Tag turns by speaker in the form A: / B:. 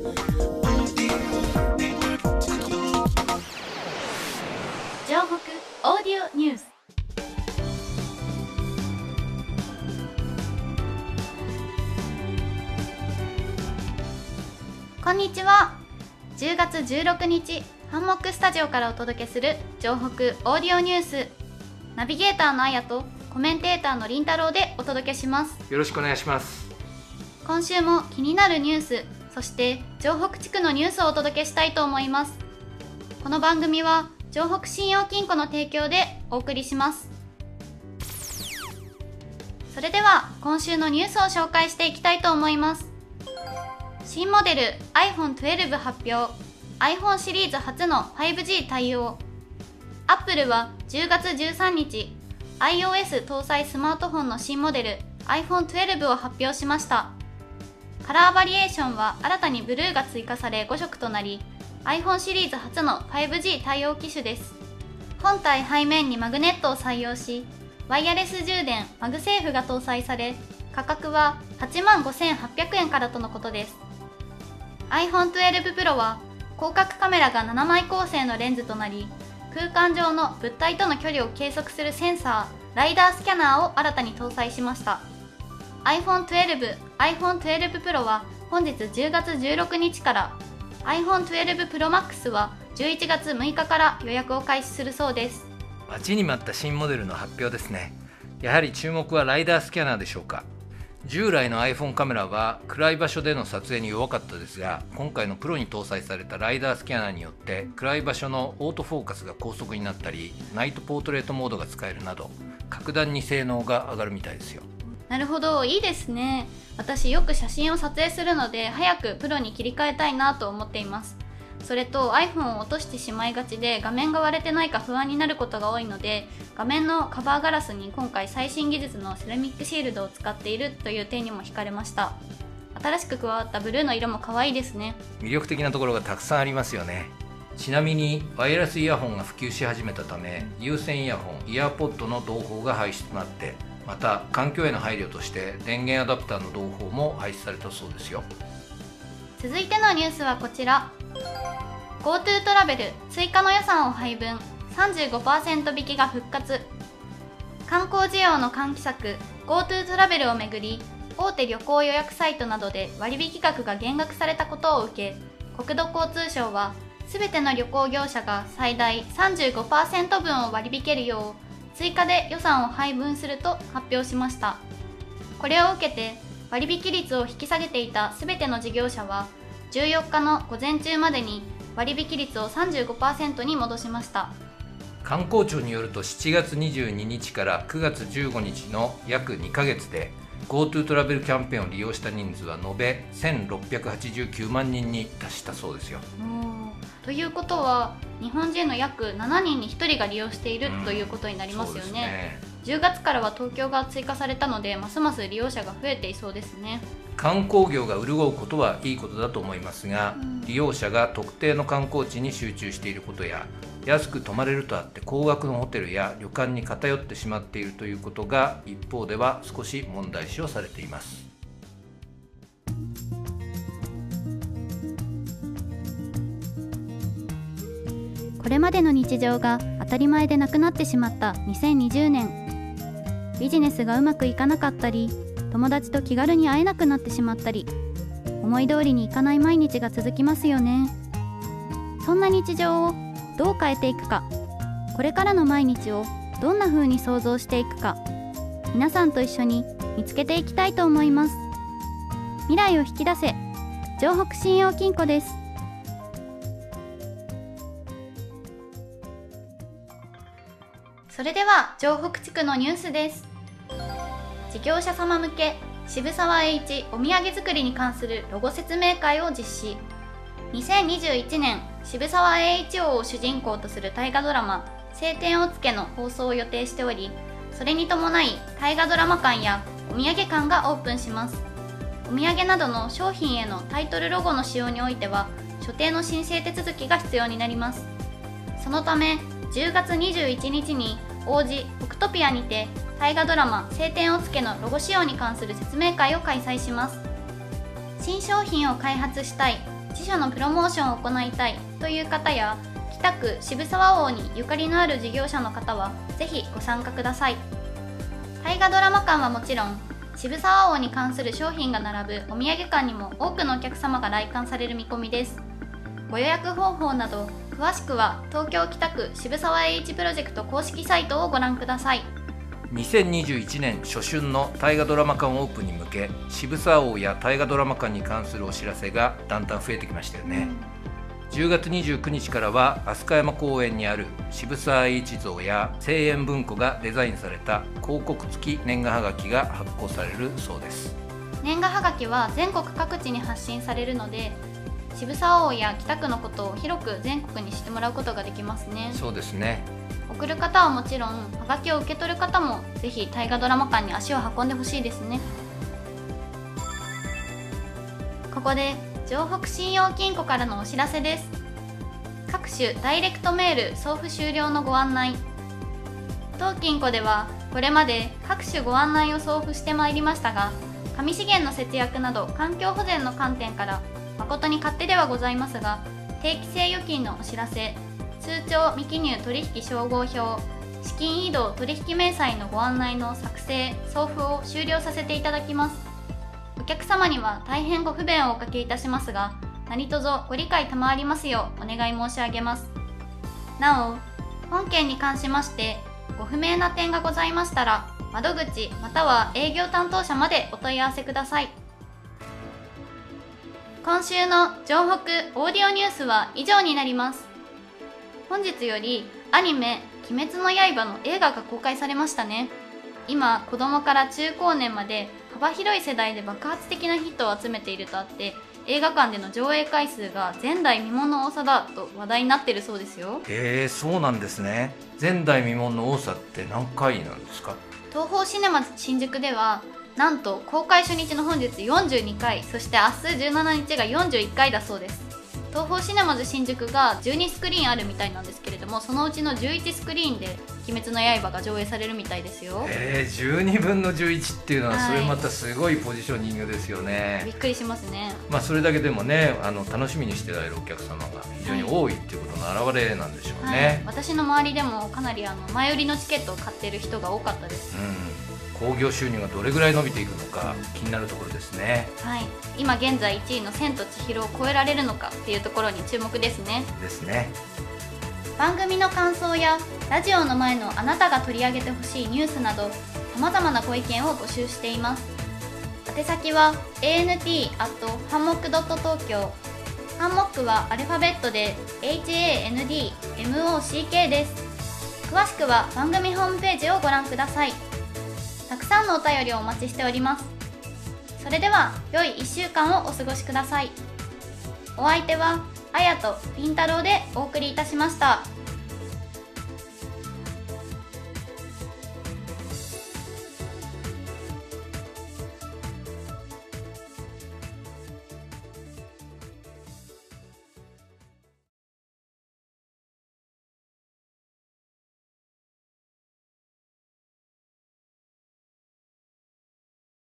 A: 城北オーディオニュース。こんにちは。10月16日ハンモックスタジオからお届けする城北オーディオニュース。ナビゲーターのあやとコメンテーターのりんたろうでお届けします。
B: よろしくお願いします。
A: 今週も気になるニュースそして城北地区のニュースをお届けしたいと思います。この番組は城北信用金庫の提供でお送りします。それでは今週のニュースを紹介していきたいと思います。新モデル iPhone12 発表。iPhone シリーズ初の 5G 対応。Apple は10月13日 iOS 搭載スマートフォンの新モデル iPhone12 を発表しました。カラーバリエーションは新たにブルーが追加され5色となり iPhone シリーズ初の 5G 対応機種です。本体背面にマグネットを採用しワイヤレス充電 MagSafe が搭載され価格は8万5800円からとのことです。iPhone12 Pro は広角カメラが7枚構成のレンズとなり空間上の物体との距離を計測するセンサーライダースキャナーを新たに搭載しました。iPhone12、iPhone12 Pro は本日10月16日から。iPhone12 Pro Max は11月6日から予約を開始するそうです。
B: 待ちに待った新モデルの発表ですね。やはり注目はライダースキャナーでしょうか。従来の iPhone カメラは暗い場所での撮影に弱かったですが今回のプロに搭載されたライダースキャナーによって暗い場所のオートフォーカスが高速になったりナイトポートレートモードが使えるなど格段に性能が上がるみたいですよ。
A: なるほどいいですね。私よく写真を撮影するので早くプロに切り替えたいなと思っています。それと iPhone を落としてしまいがちで画面が割れてないか不安になることが多いので画面のカバーガラスに今回最新技術のセラミックシールドを使っているという点にも惹かれました。新しく加わったブルーの色も可愛いですね。
B: 魅力的なところがたくさんありますよね。ちなみにワイヤレスイヤホンが普及し始めたため有線イヤホンイヤーポッドの同胞が廃止となってまた環境への配慮として電源アダプターの同胞も廃止されたそうですよ。
A: 続いてのニュースはこちら。GoTo トラベル追加の予算を配分。35%引きが復活。観光需要の喚起策 GoTo トラベルをめぐり大手旅行予約サイトなどで割引額が減額されたことを受け国土交通省は全ての旅行業者が最大35%分を割り引けるよう追加で予算を配分すると発表しました。これを受けて割引率を引き下げていた全ての事業者は14日の午前中までに割引率を35%に戻しました。
B: 観光庁によると7月22日から9月15日の約2ヶ月で GoTo トラベルキャンペーンを利用した人数は延べ1689万人に達したそうですよ。
A: ということは日本人の約7人に1人が利用している、ということになりますよね。ね10月からは東京が追加されたのでますます利用者が増えていそうですね。
B: 観光業が潤うことはいいことだと思いますが、うん、利用者が特定の観光地に集中していることや安く泊まれるとあって高額のホテルや旅館に偏ってしまっているということが一方では少し問題視をされています
A: これまでの日常が当たり前でなくなってしまった2020年。ビジネスがうまくいかなかったり友達と気軽に会えなくなってしまったり思い通りにいかない毎日が続きますよね。そんな日常をどう変えていくかこれからの毎日をどんな風に想像していくか皆さんと一緒に見つけていきたいと思います。未来を引き出せ。城北信用金庫です。それでは城北地区のニュースです。事業者様向け渋沢栄一お土産作りに関するロゴ説明会を実施。2021年渋沢栄一王を主人公とする大河ドラマ「青天を衝け」の放送を予定しておりそれに伴い大河ドラマ館やお土産館がオープンします。お土産などの商品へのタイトルロゴの使用においては所定の申請手続きが必要になります。そのため10月21日に王子北トピアにて大河ドラマ「青天を衝け」のロゴ使用に関する説明会を開催します。新商品を開発したい自社のプロモーションを行いたいという方や北区渋沢王にゆかりのある事業者の方はぜひご参加ください。大河ドラマ館はもちろん渋沢王に関する商品が並ぶお土産館にも多くのお客様が来館される見込みです。ご予約方法など詳しくは東京北区渋沢栄一プロジェクト公式サイトをご覧ください。
B: 2021年初春の大河ドラマ館オープンに向け渋沢王や大河ドラマ館に関するお知らせがだんだん増えてきましたよね、10月29日からは飛鳥山公園にある渋沢栄一像や声援文庫がデザインされた広告付き年賀はがきが発行されるそうです。
A: 年賀はがきは全国各地に発信されるので渋沢王や北区のことを広く全国に知ってもらうことができますね。
B: そうですね。
A: 送る方はもちろんはがきを受け取る方もぜひ大河ドラマ館に足を運んでほしいですね。ここで城北信用金庫からのお知らせです。各種ダイレクトメール送付終了のご案内。当金庫ではこれまで各種ご案内を送付してまいりましたが紙資源の節約など環境保全の観点から誠に勝手ではございますが定期性預金のお知らせ通帳未記入取引照合表資金移動取引明細のご案内の作成送付を終了させていただきます。お客様には大変ご不便をおかけいたしますが何卒ご理解賜りますようお願い申し上げます。なお本件に関しましてご不明な点がございましたら窓口または営業担当者までお問い合わせください。今週の城北オーディオニュースは以上になります。本日よりアニメ「鬼滅の刃」の映画が公開されましたね。今子供から中高年まで幅広い世代で爆発的なヒットを集めているとあって映画館での上映回数が前代未聞の多さだと話題になっているそうですよ。
B: へえそうなんですね。前代未聞の多さって何回なんですか？
A: 東宝シネマズ新宿ではなんと公開初日の本日42回そして明日17日が41回だそうです。東宝シネマズ新宿が12スクリーンあるみたいなんですけれどもそのうちの11スクリーンで「鬼滅の刃」が上映されるみたいですよ。
B: えー、12分の11っていうのは
A: はい。
B: それまたすごいポジショニングですよ
A: び
B: ね、
A: っくりしますね。
B: まあそれだけでもねあの楽しみにしてられるお客様が非常に多いっていうことの表れなんでしょう
A: はい。
B: ね、、
A: 私の周りでもかなりあの前売りのチケットを買ってる人が多かったです。
B: うん、興行収入がどれぐらい伸びていくのか気になるところですね。
A: はい。今現在1位の「千と千尋」を超えられるのかっていうところに注目ですね。
B: ですね。
A: 番組の感想やラジオの前のあなたが取り上げてほしいニュースなどさまざまなご意見を募集しています。宛先は ant.hammock.tokyo ハンモックはアルファベットで HANDMOCK です。詳しくは番組ホームページをご覧くださいたくさんのお便りをお待ちしておりますそれでは良い1週間をお過ごしくださいお相手はあやとりんたろうでお送りいたしました。